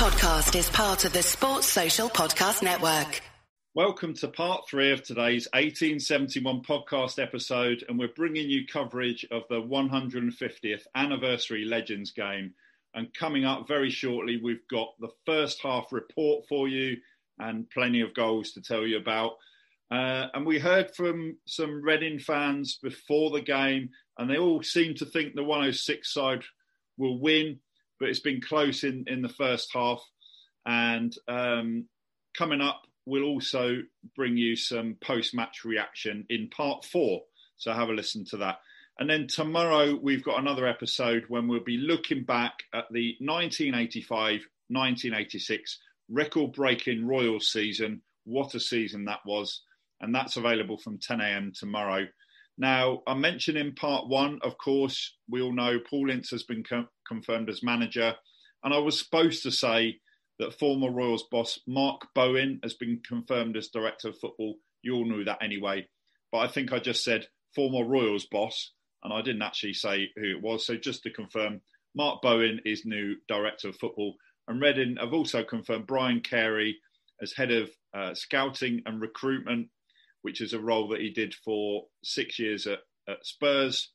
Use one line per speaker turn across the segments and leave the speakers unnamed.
podcast is part of the Sports Social Podcast Network.
Welcome to part three of today's 1871 podcast episode, and we're bringing you coverage of the 150th anniversary Legends game. And coming up very shortly, we've got the first half report for you and plenty of goals to tell you about. Uh, and we heard from some Reading fans before the game, and they all seem to think the 106 side will win, but it's been close in, in the first half. And um, coming up, we'll also bring you some post match reaction in part four. So have a listen to that. And then tomorrow, we've got another episode when we'll be looking back at the 1985 1986 record breaking Royal season. What a season that was! And that's available from 10 a.m. tomorrow. Now, I mentioned in part one, of course, we all know Paul Ince has been confirmed as manager. And I was supposed to say that former Royals boss Mark Bowen has been confirmed as director of football. You all knew that anyway. But I think I just said former Royals boss, and I didn't actually say who it was. So just to confirm, Mark Bowen is new director of football. And Reading have also confirmed Brian Carey as head of uh, scouting and recruitment which is a role that he did for six years at, at Spurs.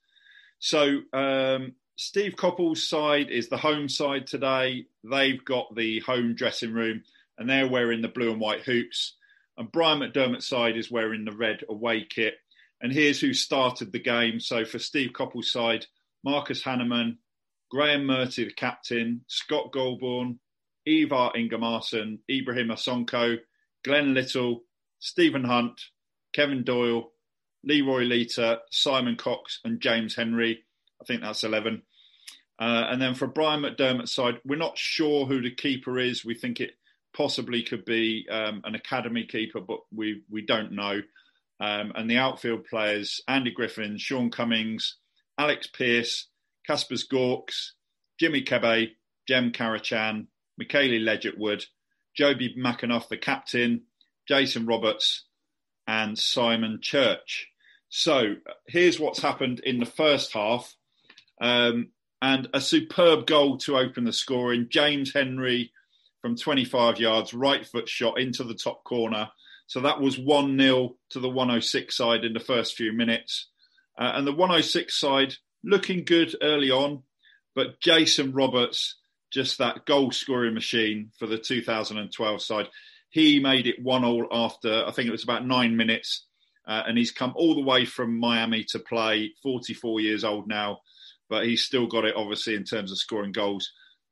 So um, Steve Coppell's side is the home side today. They've got the home dressing room and they're wearing the blue and white hoops. And Brian McDermott's side is wearing the red away kit. And here's who started the game. So for Steve Coppell's side, Marcus Hahnemann, Graeme Murty, the captain, Scott Golbourne, Ivar Ingimarsson, Ibrahim Sonko, Glen Little, Stephen Hunt, Kevin Doyle, Leroy Lita, Simon Cox, and James Henry. I think that's 11. Uh, and then for Brian McDermott's side, we're not sure who the keeper is. We think it possibly could be um, an academy keeper, but we, we don't know. Um, and the outfield players Andy Griffin, Shaun Cummings, Alex Pearce, Kaspars Gorkšs, Jimmy Kebe, Jem Karacan, Mikele Leigertwood, Jobi McAnuff, the captain, Jason Roberts, and Simon Church. So here's what's happened in the first half. Um, and a superb goal to open the scoring. James Henry from 25 yards, right foot shot into the top corner. So that was 1 0 to the 106 side in the first few minutes. Uh, and the 106 side looking good early on, but Jason Roberts, just that goal scoring machine for the 2012 side. He made it one all after I think it was about nine minutes, uh, and he's come all the way from Miami to play. Forty four years old now, but he's still got it obviously in terms of scoring goals.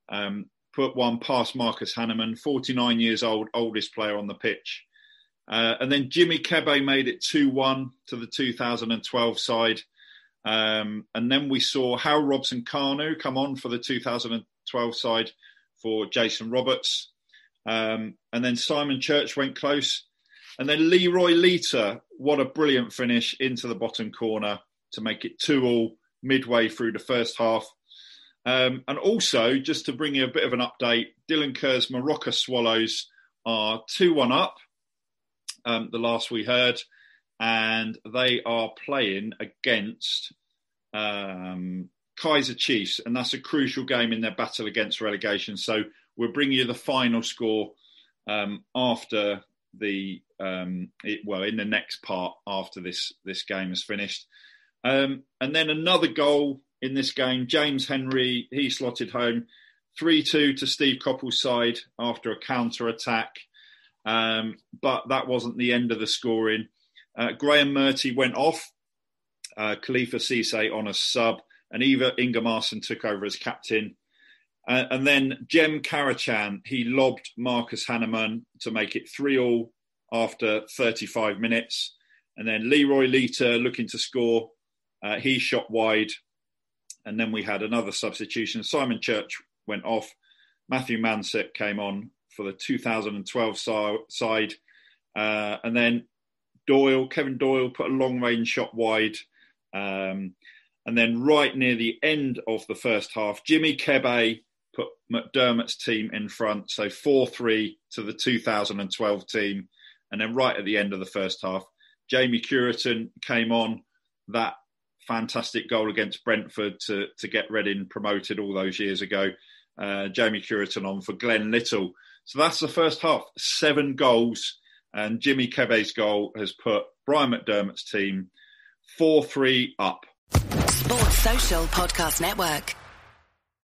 Um, put one past Marcus Hahnemann, 49 years old, oldest player on the pitch. Uh, and then Jimmy Kebe made it 2 1 to the 2012 side. Um, and then we saw Hal Robson Kanu come on for the 2012 side for Jason Roberts. Um, and then Simon Church went close. And then Leroy Lita, what a brilliant finish into the bottom corner to make it 2 all midway through the first half. Um, and also, just to bring you a bit of an update, Dylan Kerr's Moroka Swallows are 2 1 up, um, the last we heard, and they are playing against um, Kaizer Chiefs, and that's a crucial game in their battle against relegation. So We'll bring you the final score um, after the um, it, well in the next part after this this game is finished. Um, and then another goal in this game, James Henry he slotted home three two to Steve Coppell's side after a counter attack, um, but that wasn't the end of the scoring. Uh, Graeme Murty went off. Uh, Khalifa Cisse on a sub, and Ivar Ingimarsson took over as captain. Uh, and then Jem Karacan, he lobbed Marcus Hahnemann to make it 3 all after 35 minutes. And then Leroy Lita looking to score. Uh, he shot wide. And then we had another substitution. Simon Church went off. Matthew Mansett came on for the 2012 side. Uh, and then Doyle, Kevin Doyle, put a long range shot wide. Um, and then right near the end of the first half, Jimmy Kebe put McDermott's team in front. So 4 3 to the 2012 team. And then right at the end of the first half, Jamie Cureton came on that fantastic goal against Brentford to, to get Reading promoted all those years ago. uh, Jamie Cureton on for Glen Little. So that's the first half. Seven goals, and Jimmy Kebe's goal has put Brian McDermott's team 4 3 up.
Sports Social Podcast Network.